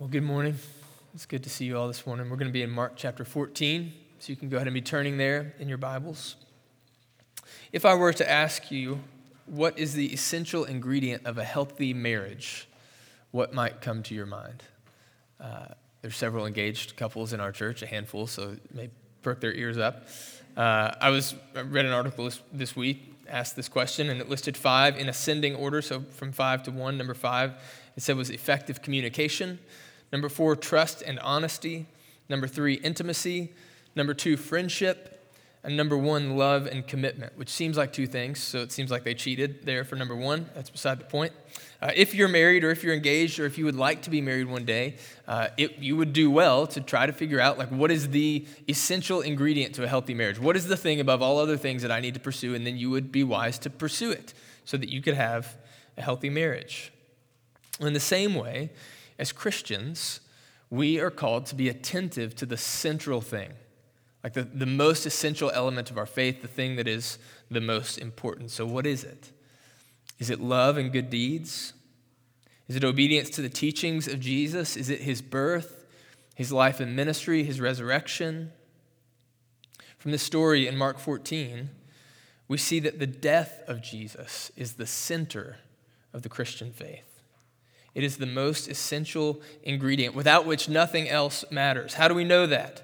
Well, good morning. It's good to see you all this morning. We're going to be in Mark chapter 14, so you can go ahead and be turning there in your Bibles. If I were to ask you, what is the essential ingredient of a healthy marriage? What might come to your mind? Uh, there's several engaged couples in our church, a handful, so it may perk their ears up. Uh, I was I read an article this, this week, asked this question, and it listed five in ascending order, so from five to one. Number five, it said was effective communication. Number four, trust and honesty. Number three, intimacy. Number two, friendship. And number one, love and commitment, which seems like two things. So it seems like they cheated there for number one. That's beside the point. Uh, if you're married or if you're engaged or if you would like to be married one day, uh, it, you would do well to try to figure out like what is the essential ingredient to a healthy marriage? What is the thing above all other things that I need to pursue? And then you would be wise to pursue it so that you could have a healthy marriage. In the same way, as Christians, we are called to be attentive to the central thing, like the, the most essential element of our faith, the thing that is the most important. So, what is it? Is it love and good deeds? Is it obedience to the teachings of Jesus? Is it his birth, his life and ministry, his resurrection? From this story in Mark 14, we see that the death of Jesus is the center of the Christian faith. It is the most essential ingredient, without which nothing else matters. How do we know that?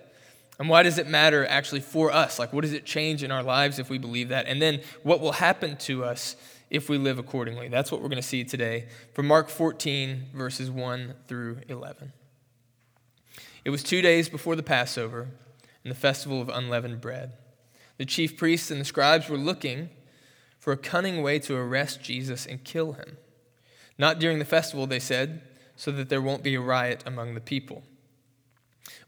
And why does it matter actually for us? Like, what does it change in our lives if we believe that? And then, what will happen to us if we live accordingly? That's what we're going to see today from Mark 14, verses 1 through 11. It was two days before the Passover and the festival of unleavened bread. The chief priests and the scribes were looking for a cunning way to arrest Jesus and kill him. Not during the festival, they said, so that there won't be a riot among the people.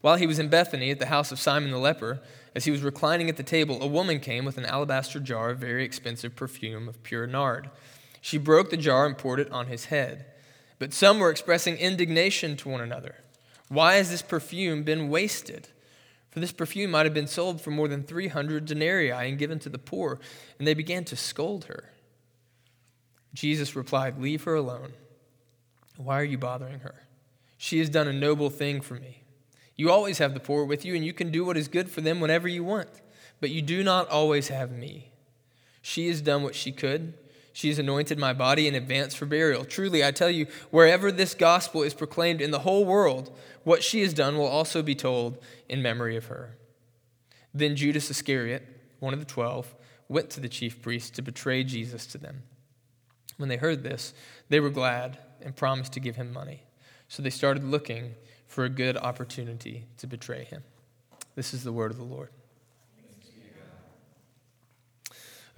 While he was in Bethany at the house of Simon the leper, as he was reclining at the table, a woman came with an alabaster jar of very expensive perfume of pure nard. She broke the jar and poured it on his head. But some were expressing indignation to one another. Why has this perfume been wasted? For this perfume might have been sold for more than 300 denarii and given to the poor. And they began to scold her. Jesus replied, Leave her alone. Why are you bothering her? She has done a noble thing for me. You always have the poor with you, and you can do what is good for them whenever you want, but you do not always have me. She has done what she could. She has anointed my body in advance for burial. Truly, I tell you, wherever this gospel is proclaimed in the whole world, what she has done will also be told in memory of her. Then Judas Iscariot, one of the twelve, went to the chief priests to betray Jesus to them. When they heard this, they were glad and promised to give him money. So they started looking for a good opportunity to betray him. This is the word of the Lord.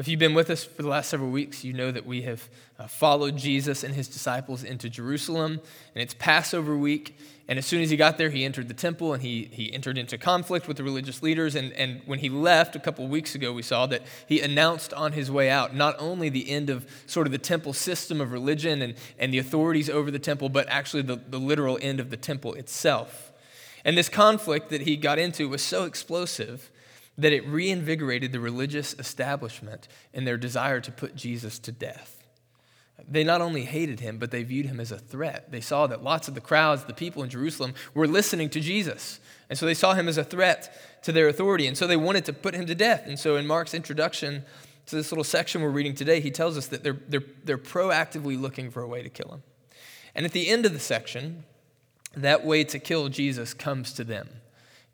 If you've been with us for the last several weeks, you know that we have uh, followed Jesus and his disciples into Jerusalem, and it's Passover week. And as soon as he got there, he entered the temple and he, he entered into conflict with the religious leaders. And, and when he left a couple weeks ago, we saw that he announced on his way out not only the end of sort of the temple system of religion and, and the authorities over the temple, but actually the, the literal end of the temple itself. And this conflict that he got into was so explosive that it reinvigorated the religious establishment in their desire to put Jesus to death. They not only hated him, but they viewed him as a threat. They saw that lots of the crowds, the people in Jerusalem, were listening to Jesus. And so they saw him as a threat to their authority. And so they wanted to put him to death. And so in Mark's introduction to this little section we're reading today, he tells us that they're, they're, they're proactively looking for a way to kill him. And at the end of the section, that way to kill Jesus comes to them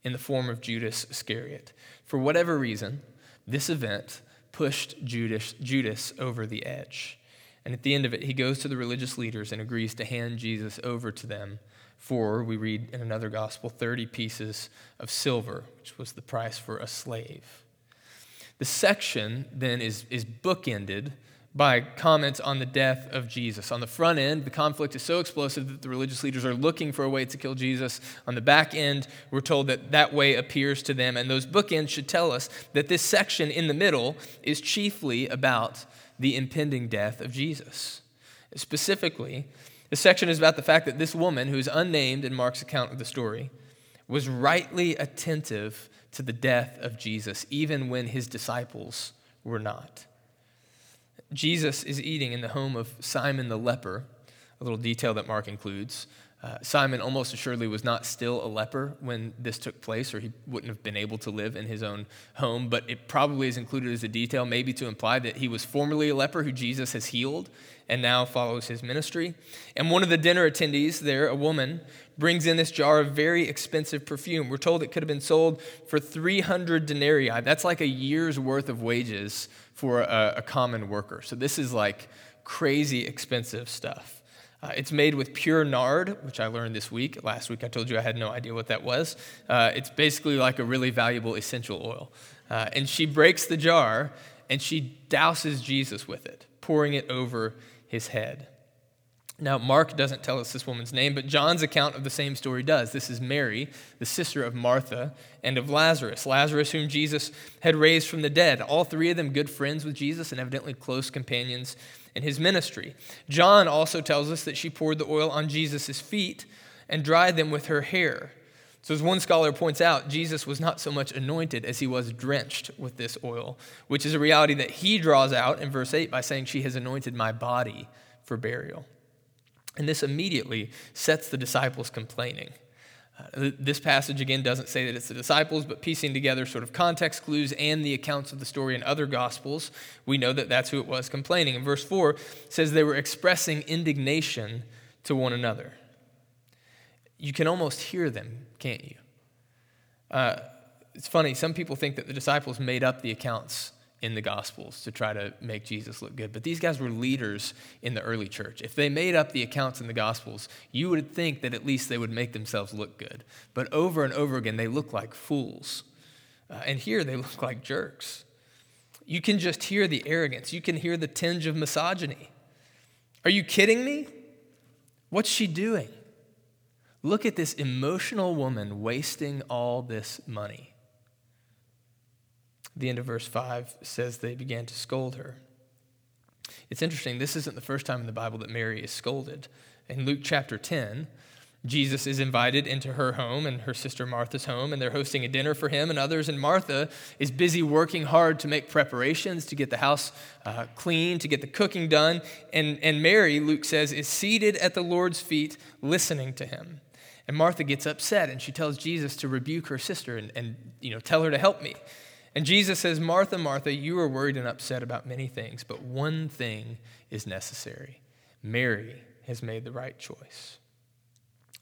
in the form of Judas Iscariot. For whatever reason, this event pushed Judas, Judas over the edge. And at the end of it, he goes to the religious leaders and agrees to hand Jesus over to them for, we read in another gospel, 30 pieces of silver, which was the price for a slave. The section then is, is bookended by comments on the death of Jesus. On the front end, the conflict is so explosive that the religious leaders are looking for a way to kill Jesus. On the back end, we're told that that way appears to them. And those bookends should tell us that this section in the middle is chiefly about the impending death of Jesus. Specifically, the section is about the fact that this woman, who is unnamed in Mark's account of the story, was rightly attentive to the death of Jesus, even when his disciples were not. Jesus is eating in the home of Simon the leper, a little detail that Mark includes. Uh, Simon almost assuredly was not still a leper when this took place, or he wouldn't have been able to live in his own home. But it probably is included as a detail, maybe to imply that he was formerly a leper who Jesus has healed and now follows his ministry. And one of the dinner attendees there, a woman, brings in this jar of very expensive perfume. We're told it could have been sold for 300 denarii. That's like a year's worth of wages for a, a common worker. So this is like crazy expensive stuff. Uh, it's made with pure nard, which I learned this week. Last week I told you I had no idea what that was. Uh, it's basically like a really valuable essential oil. Uh, and she breaks the jar and she douses Jesus with it, pouring it over his head. Now, Mark doesn't tell us this woman's name, but John's account of the same story does. This is Mary, the sister of Martha and of Lazarus. Lazarus, whom Jesus had raised from the dead. All three of them good friends with Jesus and evidently close companions in his ministry. John also tells us that she poured the oil on Jesus' feet and dried them with her hair. So, as one scholar points out, Jesus was not so much anointed as he was drenched with this oil, which is a reality that he draws out in verse 8 by saying, She has anointed my body for burial. And this immediately sets the disciples complaining. Uh, this passage again doesn't say that it's the disciples, but piecing together sort of context clues and the accounts of the story in other gospels, we know that that's who it was complaining. In verse 4 says they were expressing indignation to one another. You can almost hear them, can't you? Uh, it's funny, some people think that the disciples made up the accounts in the Gospels to try to make Jesus look good. But these guys were leaders in the early church. If they made up the accounts in the Gospels, you would think that at least they would make themselves look good. But over and over again, they look like fools. Uh, and here they look like jerks. You can just hear the arrogance, you can hear the tinge of misogyny. Are you kidding me? What's she doing? Look at this emotional woman wasting all this money the end of verse 5 says they began to scold her. It's interesting, this isn't the first time in the Bible that Mary is scolded. In Luke chapter 10, Jesus is invited into her home and her sister Martha's home, and they're hosting a dinner for him and others. And Martha is busy working hard to make preparations to get the house uh, clean, to get the cooking done. And, and Mary, Luke says, is seated at the Lord's feet listening to him. And Martha gets upset and she tells Jesus to rebuke her sister and, and you know, tell her to help me. And Jesus says, Martha, Martha, you are worried and upset about many things, but one thing is necessary. Mary has made the right choice.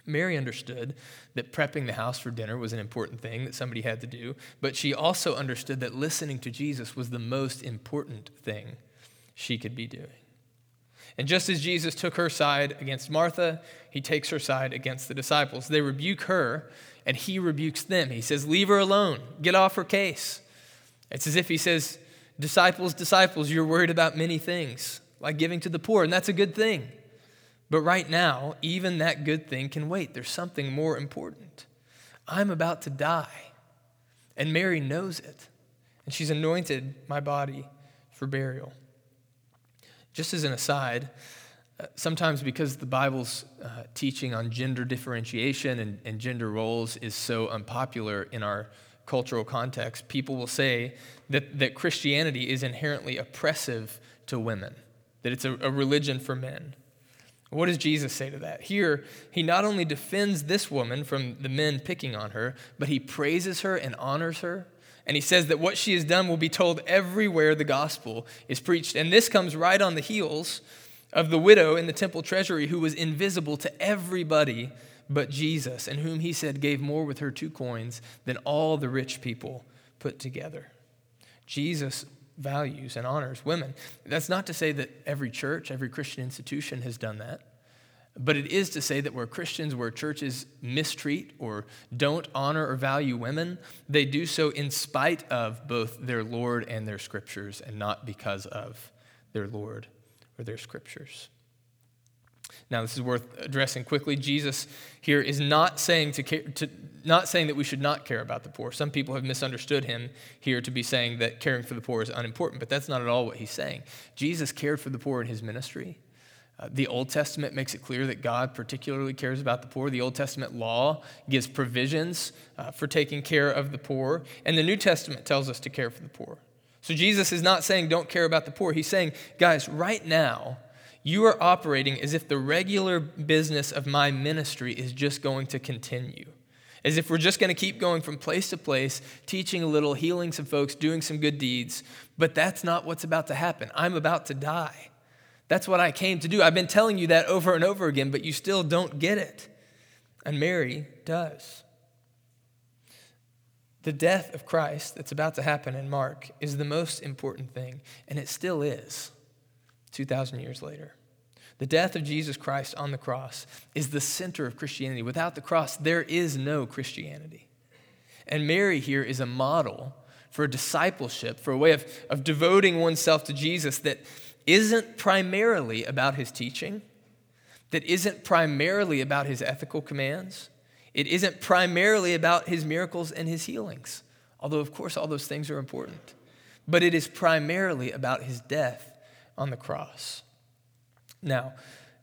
Mary understood that prepping the house for dinner was an important thing that somebody had to do, but she also understood that listening to Jesus was the most important thing she could be doing. And just as Jesus took her side against Martha, he takes her side against the disciples. They rebuke her, and he rebukes them. He says, Leave her alone, get off her case. It's as if he says, Disciples, disciples, you're worried about many things, like giving to the poor, and that's a good thing. But right now, even that good thing can wait. There's something more important. I'm about to die, and Mary knows it, and she's anointed my body for burial. Just as an aside, uh, sometimes because the Bible's uh, teaching on gender differentiation and, and gender roles is so unpopular in our cultural context, people will say that, that Christianity is inherently oppressive to women, that it's a, a religion for men. What does Jesus say to that? Here, he not only defends this woman from the men picking on her, but he praises her and honors her. And he says that what she has done will be told everywhere the gospel is preached. And this comes right on the heels of the widow in the temple treasury who was invisible to everybody but Jesus, and whom he said gave more with her two coins than all the rich people put together. Jesus values and honors women. That's not to say that every church, every Christian institution has done that. But it is to say that where Christians, where churches mistreat or don't honor or value women, they do so in spite of both their Lord and their scriptures and not because of their Lord or their scriptures. Now, this is worth addressing quickly. Jesus here is not saying, to, care, to, not saying that we should not care about the poor. Some people have misunderstood him here to be saying that caring for the poor is unimportant, but that's not at all what he's saying. Jesus cared for the poor in his ministry. Uh, the Old Testament makes it clear that God particularly cares about the poor. The Old Testament law gives provisions uh, for taking care of the poor, and the New Testament tells us to care for the poor. So Jesus is not saying don't care about the poor. He's saying, guys, right now, you are operating as if the regular business of my ministry is just going to continue. As if we're just going to keep going from place to place, teaching a little, healing some folks, doing some good deeds. But that's not what's about to happen. I'm about to die. That's what I came to do. I've been telling you that over and over again, but you still don't get it. And Mary does. The death of Christ that's about to happen in Mark is the most important thing, and it still is 2,000 years later. The death of Jesus Christ on the cross is the center of Christianity. Without the cross, there is no Christianity. And Mary here is a model for discipleship, for a way of, of devoting oneself to Jesus that isn't primarily about his teaching, that isn't primarily about his ethical commands, it isn't primarily about his miracles and his healings, although, of course, all those things are important. But it is primarily about his death on the cross. Now,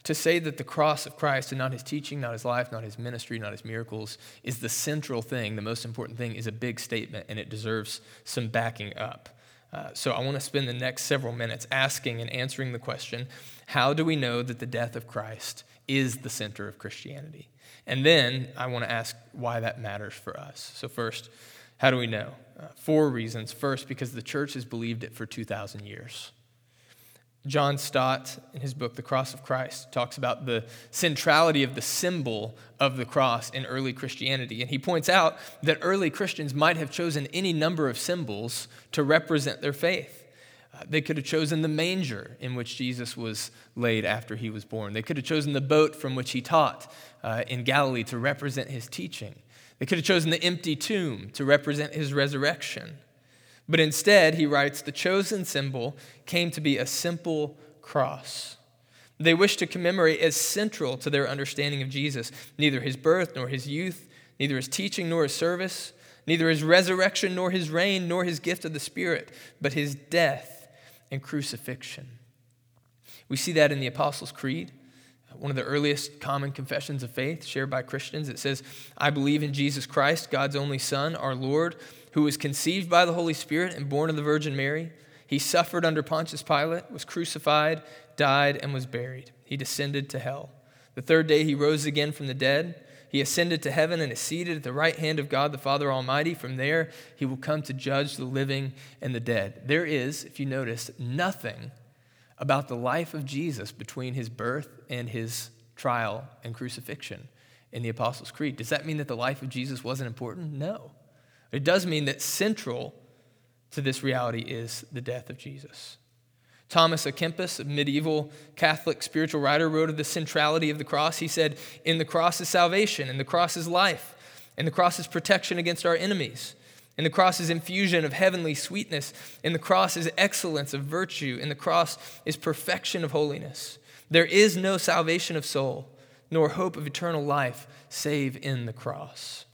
to say that the cross of Christ and not his teaching, not his life, not his ministry, not his miracles is the central thing, the most important thing, is a big statement and it deserves some backing up. Uh, so I want to spend the next several minutes asking and answering the question how do we know that the death of Christ is the center of Christianity? And then I want to ask why that matters for us. So, first, how do we know? Uh, four reasons. First, because the church has believed it for 2,000 years. John Stott, in his book, The Cross of Christ, talks about the centrality of the symbol of the cross in early Christianity. And he points out that early Christians might have chosen any number of symbols to represent their faith. Uh, they could have chosen the manger in which Jesus was laid after he was born. They could have chosen the boat from which he taught uh, in Galilee to represent his teaching. They could have chosen the empty tomb to represent his resurrection. But instead, he writes, the chosen symbol came to be a simple cross. They wish to commemorate as central to their understanding of Jesus neither his birth nor his youth, neither his teaching nor his service, neither his resurrection nor his reign nor his gift of the Spirit, but his death and crucifixion. We see that in the Apostles' Creed, one of the earliest common confessions of faith shared by Christians. It says, I believe in Jesus Christ, God's only Son, our Lord who was conceived by the Holy Spirit and born of the Virgin Mary. He suffered under Pontius Pilate, was crucified, died, and was buried. He descended to hell. The third day he rose again from the dead. He ascended to heaven and is seated at the right hand of God the Father Almighty. From there, he will come to judge the living and the dead. There is, if you notice, nothing about the life of Jesus between his birth and his trial and crucifixion in the Apostles' Creed. Does that mean that the life of Jesus wasn't important? No. It does mean that central to this reality is the death of Jesus. Thomas à Kempis, a medieval Catholic spiritual writer, wrote of the centrality of the cross. He said, In the cross is salvation, in the cross is life, in the cross is protection against our enemies. In the cross is infusion of heavenly sweetness. In the cross is excellence of virtue. In the cross is perfection of holiness. There is no salvation of soul, nor hope of eternal life, save in the cross.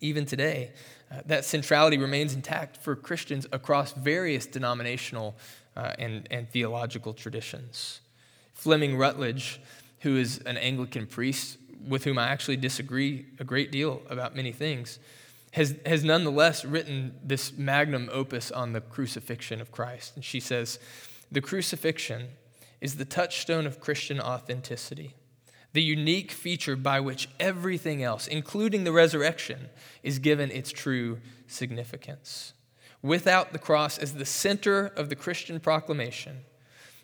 Even today, uh, that centrality remains intact for Christians across various denominational uh, and, and theological traditions. Fleming Rutledge, who is an Anglican priest with whom I actually disagree a great deal about many things, has, has nonetheless written this magnum opus on the crucifixion of Christ. And she says, The crucifixion is the touchstone of Christian authenticity the unique feature by which everything else, including the resurrection, is given its true significance. Without the cross as the center of the Christian proclamation,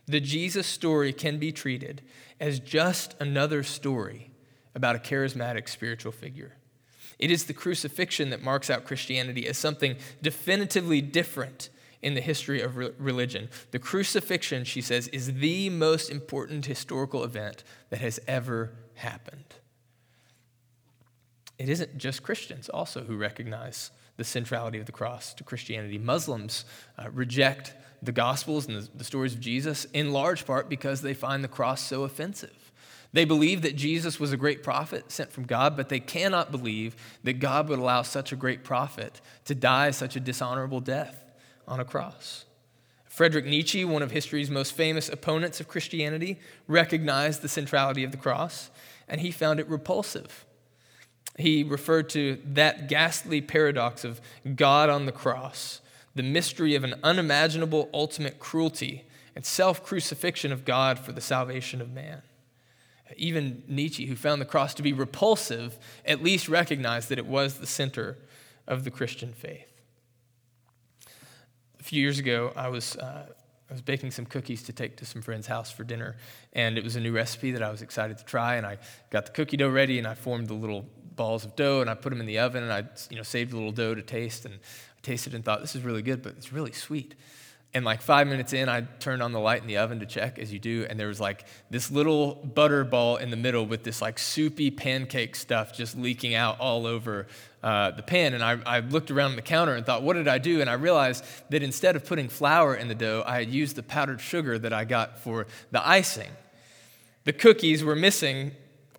the Jesus story can be treated as just another story about a charismatic spiritual figure. It is the crucifixion that marks out Christianity as something definitively different in the history of re- religion. The crucifixion, she says, is the most important historical event that has ever happened. It isn't just Christians also who recognize the centrality of the cross to Christianity. Muslims uh, reject the Gospels and the, the stories of Jesus in large part because they find the cross so offensive. They believe that Jesus was a great prophet sent from God, but they cannot believe that God would allow such a great prophet to die such a dishonorable death on a cross. Friedrich Nietzsche, one of history's most famous opponents of Christianity, recognized the centrality of the cross, and he found it repulsive. He referred to that ghastly paradox of God on the cross, the mystery of an unimaginable ultimate cruelty and self crucifixion of God for the salvation of man. Even Nietzsche, who found the cross to be repulsive, at least recognized that it was the center of the Christian faith. A few years ago, I was, uh, I was baking some cookies to take to some friend's house for dinner, and it was a new recipe that I was excited to try. And I got the cookie dough ready, and I formed the little balls of dough, and I put them in the oven, and I you know, saved a little dough to taste. And I tasted and thought, this is really good, but it's really sweet. And like five minutes in, I turned on the light in the oven to check, as you do, and there was like this little butter ball in the middle with this like soupy pancake stuff just leaking out all over uh, the pan. And I, I looked around the counter and thought, what did I do? And I realized that instead of putting flour in the dough, I had used the powdered sugar that I got for the icing. The cookies were missing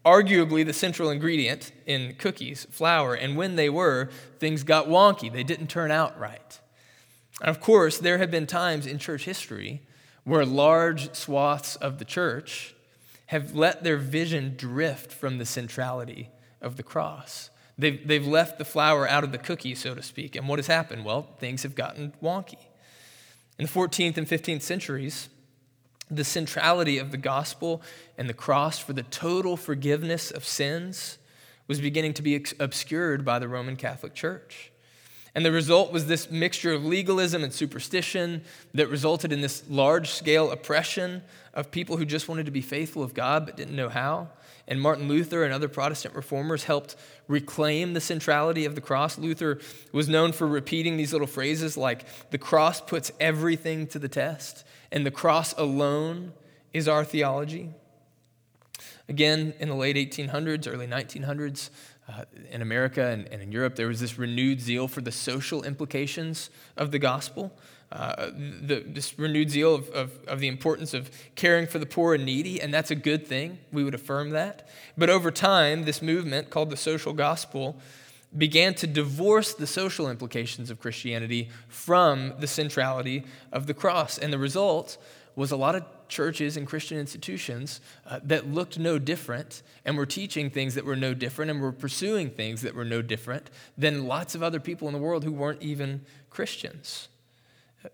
arguably the central ingredient in cookies, flour, and when they were, things got wonky. They didn't turn out right. And of course, there have been times in church history where large swaths of the church have let their vision drift from the centrality of the cross. They've, they've left the flour out of the cookie, so to speak. And what has happened? Well, things have gotten wonky. In the 14th and 15th centuries, the centrality of the gospel and the cross for the total forgiveness of sins was beginning to be obscured by the Roman Catholic Church. And the result was this mixture of legalism and superstition that resulted in this large scale oppression of people who just wanted to be faithful of God but didn't know how. And Martin Luther and other Protestant reformers helped reclaim the centrality of the cross. Luther was known for repeating these little phrases like, the cross puts everything to the test, and the cross alone is our theology. Again, in the late 1800s, early 1900s, uh, in America and, and, in Europe, there was this renewed zeal for the social implications of the gospel. Uh, the, this renewed zeal of, of, of, the importance of caring for the poor and needy, and that's a good thing. We would affirm that. But over time, this movement called the social gospel began to divorce the social implications of Christianity from the centrality of the cross. And the result was a lot of churches and Christian institutions uh, that looked no different and were teaching things that were no different and were pursuing things that were no different than lots of other people in the world who weren't even Christians.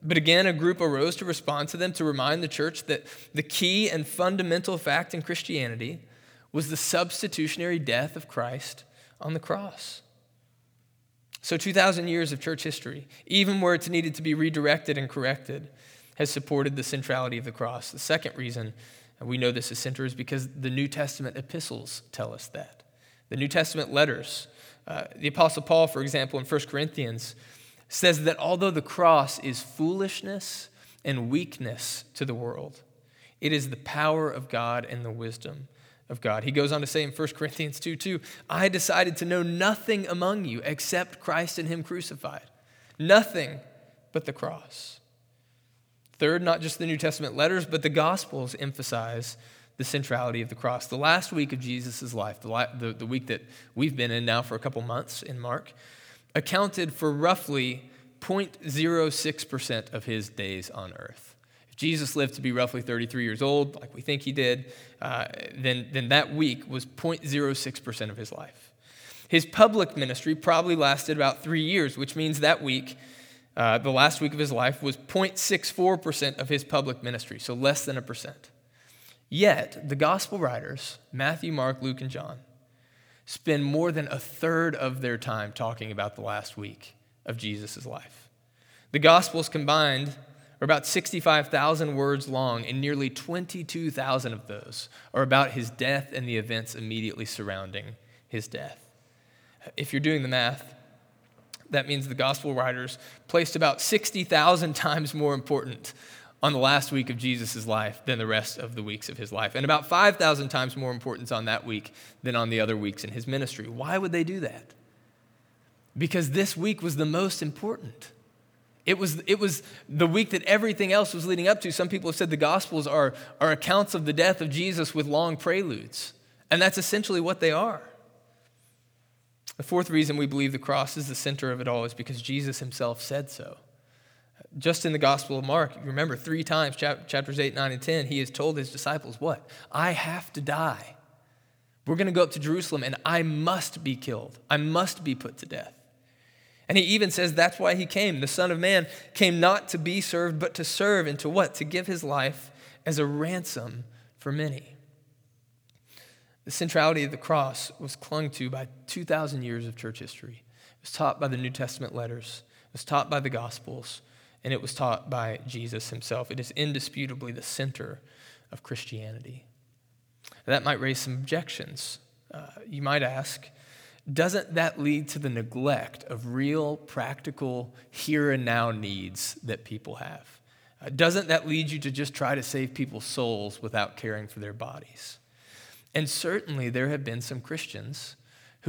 But again, a group arose to respond to them to remind the church that the key and fundamental fact in Christianity was the substitutionary death of Christ on the cross. So, 2,000 years of church history, even where it's needed to be redirected and corrected, has supported the centrality of the cross. The second reason we know this is center is because the New Testament epistles tell us that. The New Testament letters, uh, the Apostle Paul, for example, in 1 Corinthians, says that although the cross is foolishness and weakness to the world, it is the power of God and the wisdom of God. He goes on to say in 1 Corinthians 2 2, I decided to know nothing among you except Christ and Him crucified. Nothing but the cross. Third, not just the New Testament letters, but the Gospels emphasize the centrality of the cross. The last week of Jesus' life, the, the, the week that we've been in now for a couple months in Mark, accounted for roughly 0.06% of his days on earth. If Jesus lived to be roughly 33 years old, like we think he did, uh, then, then that week was 0.06% of his life. His public ministry probably lasted about three years, which means that week uh, the last week of his life was 0.64% of his public ministry, so less than a percent. Yet, the gospel writers, Matthew, Mark, Luke, and John, spend more than a third of their time talking about the last week of Jesus' life. The gospels combined are about 65,000 words long, and nearly 22,000 of those are about his death and the events immediately surrounding his death. If you're doing the math, that means the gospel writers placed about 60,000 times more important on the last week of Jesus' life than the rest of the weeks of his life, and about 5,000 times more importance on that week than on the other weeks in his ministry. Why would they do that? Because this week was the most important. It was, it was the week that everything else was leading up to. Some people have said the Gospels are, are accounts of the death of Jesus with long preludes. And that's essentially what they are. The fourth reason we believe the cross is the center of it all is because Jesus himself said so. Just in the Gospel of Mark, remember three times, chapters 8, 9, and 10, he has told his disciples, What? I have to die. We're going to go up to Jerusalem and I must be killed. I must be put to death. And he even says that's why he came. The Son of Man came not to be served, but to serve, and to what? To give his life as a ransom for many. The centrality of the cross was clung to by 2,000 years of church history. It was taught by the New Testament letters, it was taught by the Gospels, and it was taught by Jesus himself. It is indisputably the center of Christianity. That might raise some objections. Uh, you might ask, doesn't that lead to the neglect of real, practical, here and now needs that people have? Uh, doesn't that lead you to just try to save people's souls without caring for their bodies? And certainly there have been some Christians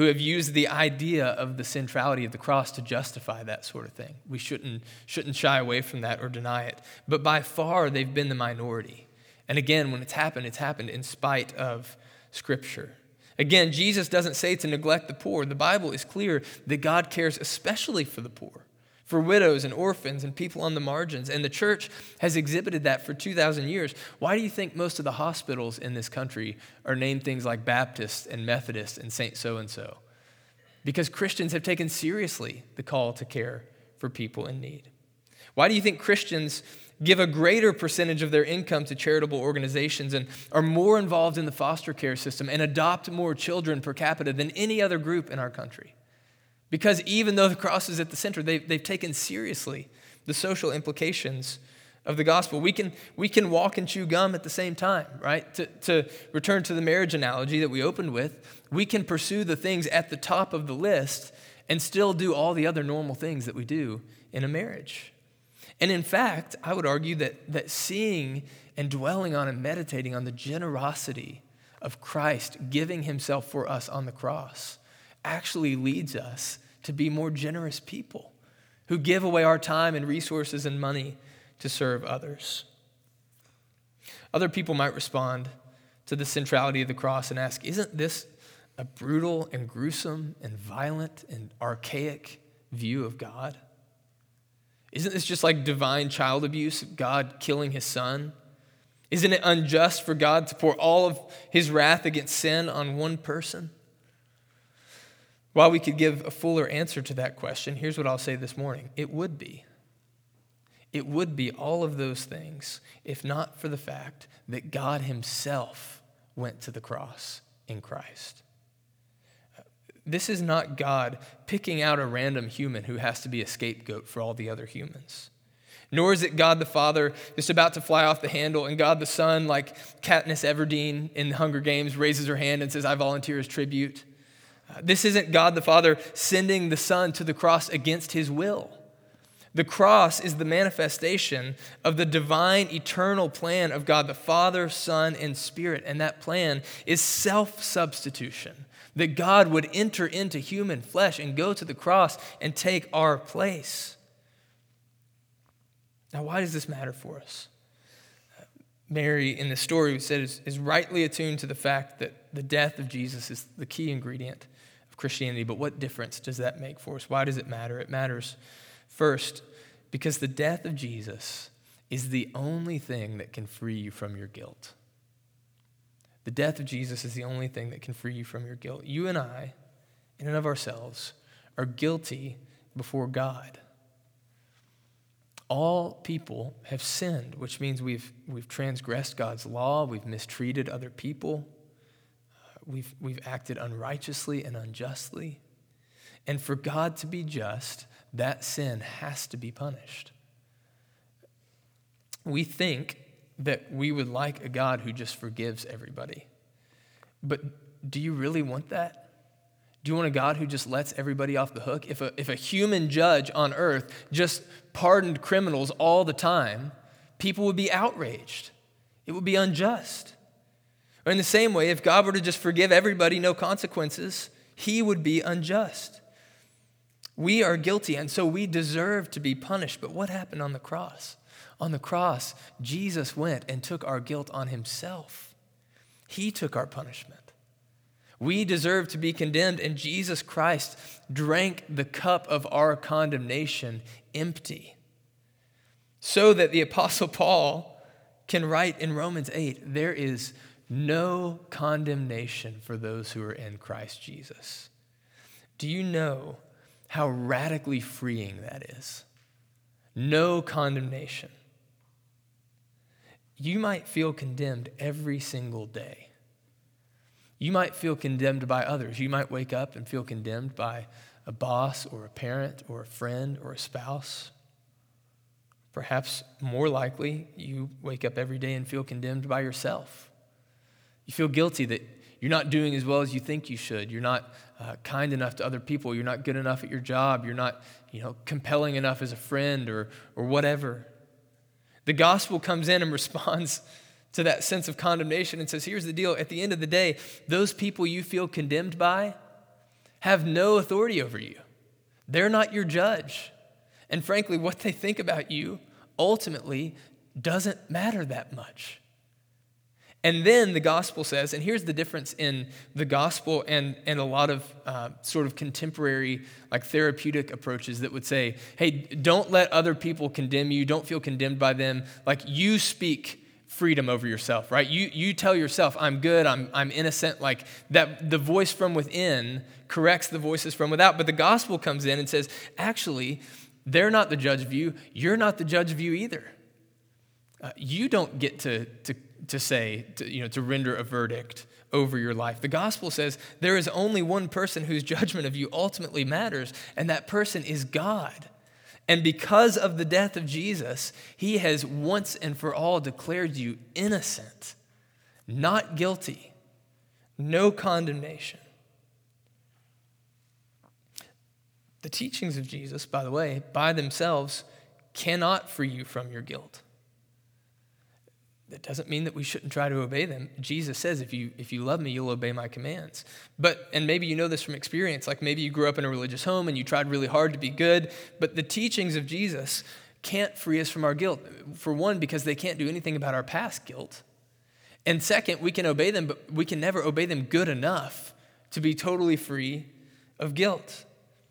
who have used the idea of the centrality of the cross to justify that sort of thing. We shouldn't, shouldn't shy away from that or deny it. But by far, they've been the minority. And again, when it's happened, it's happened in spite of Scripture. Again, Jesus doesn't say to neglect the poor. The Bible is clear that God cares especially for the poor, for widows and orphans and people on the margins. And the church has exhibited that for 2,000 years. Why do you think most of the hospitals in this country are named things like Baptist and Methodist and Saint so and so? Because Christians have taken seriously the call to care for people in need. Why do you think Christians give a greater percentage of their income to charitable organizations and are more involved in the foster care system and adopt more children per capita than any other group in our country. Because even though the cross is at the center, they've, they've taken seriously the social implications of the gospel. We can, we can walk and chew gum at the same time, right? To, to return to the marriage analogy that we opened with, we can pursue the things at the top of the list and still do all the other normal things that we do in a marriage. And in fact, I would argue that, that seeing and dwelling on and meditating on the generosity of Christ giving himself for us on the cross actually leads us to be more generous people who give away our time and resources and money to serve others. Other people might respond to the centrality of the cross and ask, Isn't this a brutal and gruesome and violent and archaic view of God? Isn't this just like divine child abuse, God killing his son? Isn't it unjust for God to pour all of his wrath against sin on one person? While we could give a fuller answer to that question, here's what I'll say this morning it would be. It would be all of those things if not for the fact that God himself went to the cross in Christ. This is not God picking out a random human who has to be a scapegoat for all the other humans. Nor is it God the Father just about to fly off the handle, and God the Son, like Katniss Everdeen in the Hunger Games, raises her hand and says, I volunteer as tribute. This isn't God the Father sending the Son to the cross against his will. The cross is the manifestation of the divine eternal plan of God the Father, Son, and Spirit. And that plan is self substitution that God would enter into human flesh and go to the cross and take our place. Now, why does this matter for us? Mary, in the story, we said, is, is rightly attuned to the fact that the death of Jesus is the key ingredient Christianity. But what difference does that make for us? Why does it matter? It matters first because the death of Jesus is the only thing that can free you from your guilt. The death of Jesus is the only thing that can free you from your guilt. You and I, in and of ourselves, are guilty before God. All people have sinned, which means we've, we've transgressed God's law, we've mistreated other people, we've, we've acted unrighteously and unjustly. And for God to be just, that sin has to be punished. We think that we would like a God who just forgives everybody. But do you really want that? Do you want a God who just lets everybody off the hook? If a, if a human judge on earth just pardoned criminals all the time, people would be outraged. It would be unjust. Or in the same way, if God were to just forgive everybody, no consequences, he would be unjust. We are guilty, and so we deserve to be punished. But what happened on the cross? On the cross, Jesus went and took our guilt on himself. He took our punishment. We deserve to be condemned, and Jesus Christ drank the cup of our condemnation empty. So that the Apostle Paul can write in Romans 8 there is no condemnation for those who are in Christ Jesus. Do you know how radically freeing that is. No condemnation. You might feel condemned every single day. You might feel condemned by others. You might wake up and feel condemned by a boss or a parent or a friend or a spouse. Perhaps more likely, you wake up every day and feel condemned by yourself. You feel guilty that you're not doing as well as you think you should. You're not uh, kind enough to other people. You're not good enough at your job. You're not you know, compelling enough as a friend or, or whatever. The gospel comes in and responds to that sense of condemnation and says, here's the deal. At the end of the day, those people you feel condemned by have no authority over you. They're not your judge. And frankly, what they think about you ultimately doesn't matter that much. And then the gospel says, and here's the difference in the gospel and, and a lot of uh, sort of contemporary, like therapeutic approaches that would say, hey, don't let other people condemn you. Don't feel condemned by them. Like you speak freedom over yourself, right? You, you tell yourself, I'm good, I'm, I'm innocent. Like that, the voice from within corrects the voices from without. But the gospel comes in and says, actually, they're not the judge of you. You're not the judge of you either. Uh, you don't get to, to to say, to, you know, to render a verdict over your life. The gospel says there is only one person whose judgment of you ultimately matters, and that person is God. And because of the death of Jesus, he has once and for all declared you innocent, not guilty, no condemnation. The teachings of Jesus, by the way, by themselves cannot free you from your guilt. That doesn't mean that we shouldn't try to obey them. Jesus says, if you, if you love me, you'll obey my commands. But, and maybe you know this from experience, like maybe you grew up in a religious home and you tried really hard to be good, but the teachings of Jesus can't free us from our guilt. For one, because they can't do anything about our past guilt. And second, we can obey them, but we can never obey them good enough to be totally free of guilt.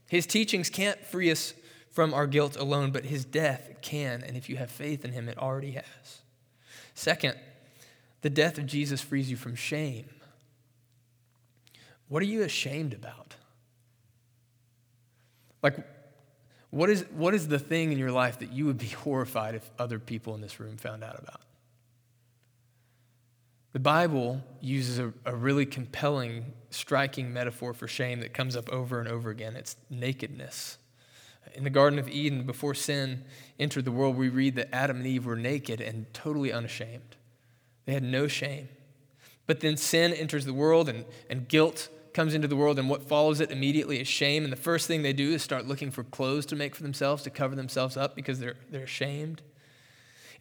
His teachings can't free us from our guilt alone, but his death can. And if you have faith in him, it already has. Second, the death of Jesus frees you from shame. What are you ashamed about? Like, what is, what is the thing in your life that you would be horrified if other people in this room found out about? The Bible uses a, a really compelling, striking metaphor for shame that comes up over and over again it's nakedness. In the Garden of Eden, before sin entered the world, we read that Adam and Eve were naked and totally unashamed. They had no shame. But then sin enters the world and, and guilt comes into the world, and what follows it immediately is shame. And the first thing they do is start looking for clothes to make for themselves to cover themselves up because they're, they're ashamed.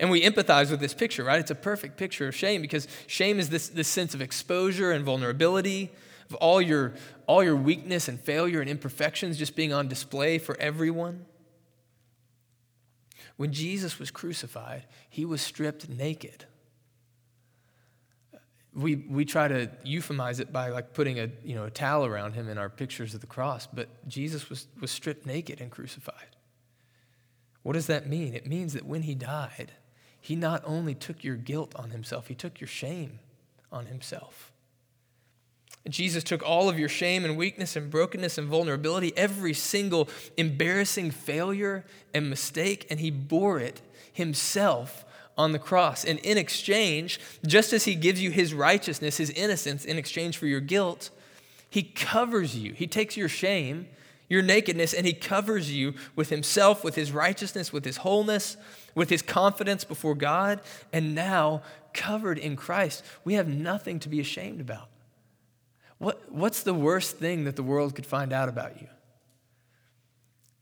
And we empathize with this picture, right? It's a perfect picture of shame because shame is this, this sense of exposure and vulnerability, of all your, all your weakness and failure and imperfections just being on display for everyone. When Jesus was crucified, he was stripped naked. We, we try to euphemize it by like putting a, you know, a towel around him in our pictures of the cross, but Jesus was, was stripped naked and crucified. What does that mean? It means that when he died, he not only took your guilt on himself, he took your shame on himself. Jesus took all of your shame and weakness and brokenness and vulnerability, every single embarrassing failure and mistake, and he bore it himself on the cross. And in exchange, just as he gives you his righteousness, his innocence, in exchange for your guilt, he covers you. He takes your shame, your nakedness, and he covers you with himself, with his righteousness, with his wholeness, with his confidence before God. And now, covered in Christ, we have nothing to be ashamed about. What, what's the worst thing that the world could find out about you?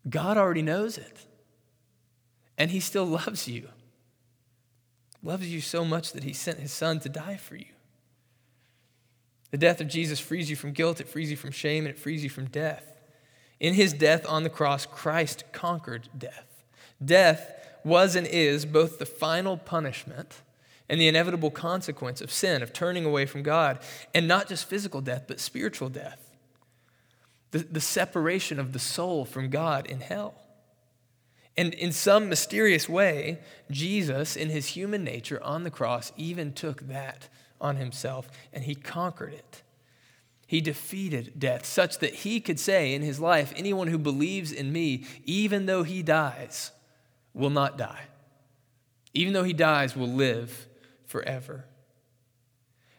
God already knows it. And He still loves you. Loves you so much that He sent His Son to die for you. The death of Jesus frees you from guilt, it frees you from shame, and it frees you from death. In His death on the cross, Christ conquered death. Death was and is both the final punishment and the inevitable consequence of sin, of turning away from God, and not just physical death, but spiritual death. The, the separation of the soul from God in hell. And in some mysterious way, Jesus, in his human nature on the cross, even took that on himself and he conquered it. He defeated death such that he could say in his life, Anyone who believes in me, even though he dies, will not die. Even though he dies, will live forever.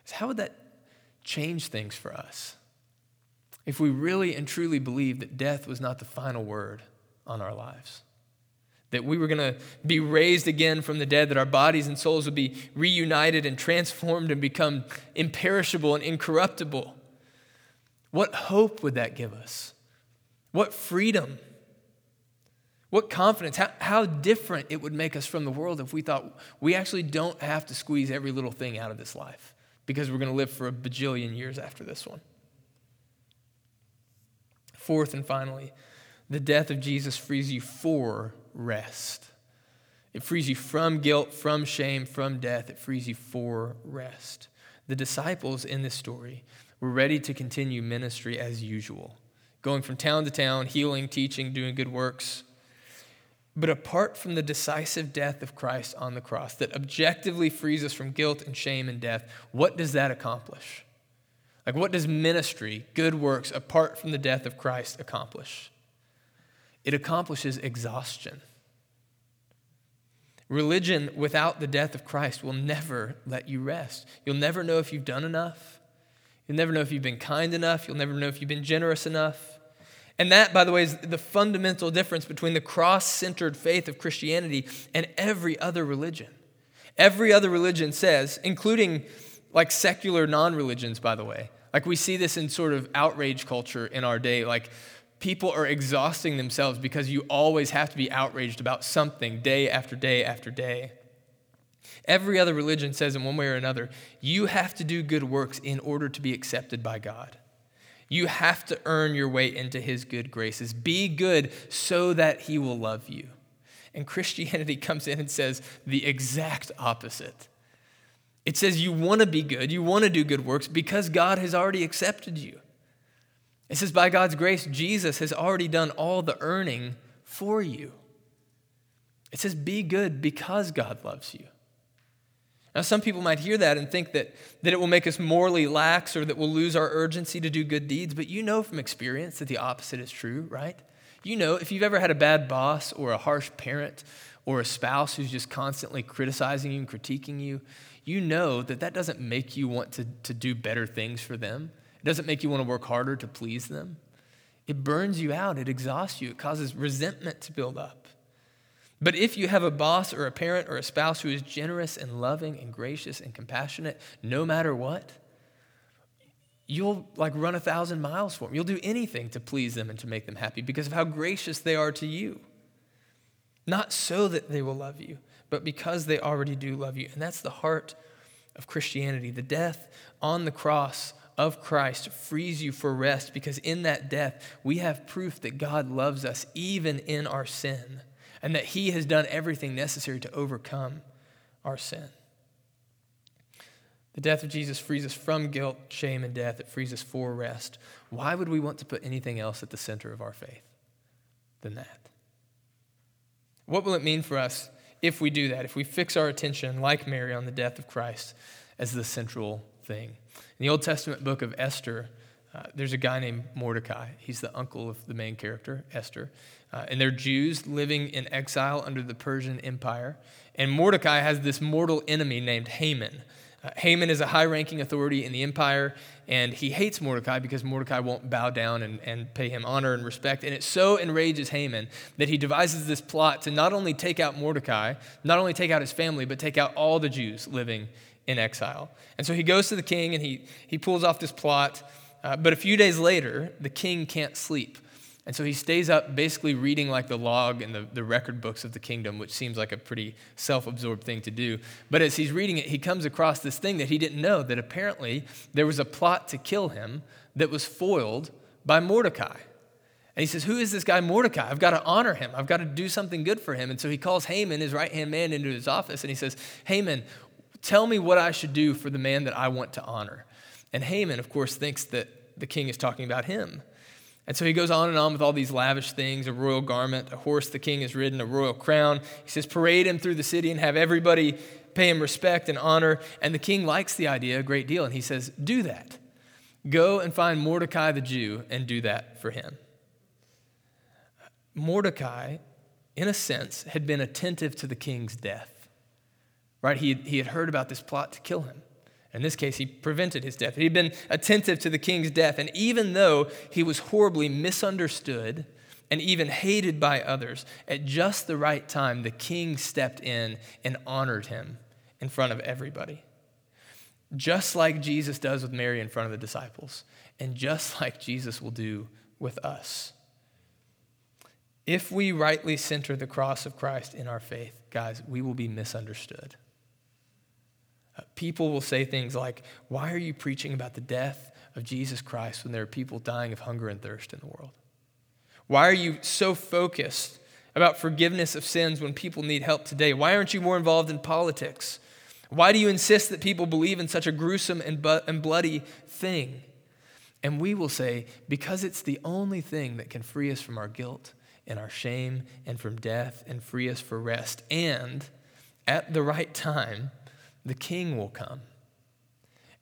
So, how would that change things for us? If we really and truly believed that death was not the final word on our lives, that we were going to be raised again from the dead, that our bodies and souls would be reunited and transformed and become imperishable and incorruptible what hope would that give us? What freedom? What confidence? How, how different it would make us from the world if we thought we actually don't have to squeeze every little thing out of this life because we're going to live for a bajillion years after this one. Fourth and finally, the death of Jesus frees you for rest. It frees you from guilt, from shame, from death. It frees you for rest. The disciples in this story were ready to continue ministry as usual, going from town to town, healing, teaching, doing good works. But apart from the decisive death of Christ on the cross that objectively frees us from guilt and shame and death, what does that accomplish? Like, what does ministry, good works, apart from the death of Christ, accomplish? It accomplishes exhaustion. Religion without the death of Christ will never let you rest. You'll never know if you've done enough. You'll never know if you've been kind enough. You'll never know if you've been generous enough. And that, by the way, is the fundamental difference between the cross centered faith of Christianity and every other religion. Every other religion says, including like secular non religions, by the way, like we see this in sort of outrage culture in our day. Like people are exhausting themselves because you always have to be outraged about something day after day after day. Every other religion says, in one way or another, you have to do good works in order to be accepted by God. You have to earn your way into His good graces. Be good so that He will love you. And Christianity comes in and says the exact opposite. It says you want to be good, you want to do good works because God has already accepted you. It says by God's grace, Jesus has already done all the earning for you. It says be good because God loves you. Now, some people might hear that and think that, that it will make us morally lax or that we'll lose our urgency to do good deeds, but you know from experience that the opposite is true, right? You know, if you've ever had a bad boss or a harsh parent or a spouse who's just constantly criticizing you and critiquing you, you know that that doesn't make you want to, to do better things for them. It doesn't make you want to work harder to please them. It burns you out, it exhausts you, it causes resentment to build up. But if you have a boss or a parent or a spouse who is generous and loving and gracious and compassionate, no matter what, you'll like run a thousand miles for them. You'll do anything to please them and to make them happy because of how gracious they are to you. Not so that they will love you, but because they already do love you. And that's the heart of Christianity. The death on the cross of Christ frees you for rest because in that death, we have proof that God loves us even in our sin and that He has done everything necessary to overcome our sin. The death of Jesus frees us from guilt, shame, and death. It frees us for rest. Why would we want to put anything else at the center of our faith than that? What will it mean for us if we do that, if we fix our attention, like Mary, on the death of Christ as the central thing? In the Old Testament book of Esther, uh, there's a guy named Mordecai. He's the uncle of the main character, Esther. Uh, and they're Jews living in exile under the Persian Empire. And Mordecai has this mortal enemy named Haman. Uh, Haman is a high ranking authority in the empire, and he hates Mordecai because Mordecai won't bow down and, and pay him honor and respect. And it so enrages Haman that he devises this plot to not only take out Mordecai, not only take out his family, but take out all the Jews living in exile. And so he goes to the king and he, he pulls off this plot. Uh, but a few days later, the king can't sleep and so he stays up basically reading like the log and the, the record books of the kingdom, which seems like a pretty self absorbed thing to do. But as he's reading it, he comes across this thing that he didn't know that apparently there was a plot to kill him that was foiled by Mordecai. And he says, Who is this guy Mordecai? I've got to honor him. I've got to do something good for him. And so he calls Haman, his right hand man, into his office and he says, Haman, tell me what I should do for the man that I want to honor. And Haman, of course, thinks that the king is talking about him. And so he goes on and on with all these lavish things a royal garment, a horse the king has ridden, a royal crown. He says, parade him through the city and have everybody pay him respect and honor. And the king likes the idea a great deal. And he says, do that. Go and find Mordecai the Jew and do that for him. Mordecai, in a sense, had been attentive to the king's death. Right? He, he had heard about this plot to kill him. In this case, he prevented his death. He'd been attentive to the king's death. And even though he was horribly misunderstood and even hated by others, at just the right time, the king stepped in and honored him in front of everybody. Just like Jesus does with Mary in front of the disciples, and just like Jesus will do with us. If we rightly center the cross of Christ in our faith, guys, we will be misunderstood. People will say things like, Why are you preaching about the death of Jesus Christ when there are people dying of hunger and thirst in the world? Why are you so focused about forgiveness of sins when people need help today? Why aren't you more involved in politics? Why do you insist that people believe in such a gruesome and, bu- and bloody thing? And we will say, because it's the only thing that can free us from our guilt and our shame and from death and free us for rest. And at the right time, the king will come.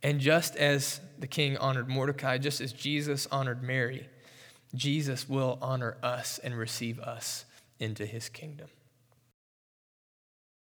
And just as the king honored Mordecai, just as Jesus honored Mary, Jesus will honor us and receive us into his kingdom.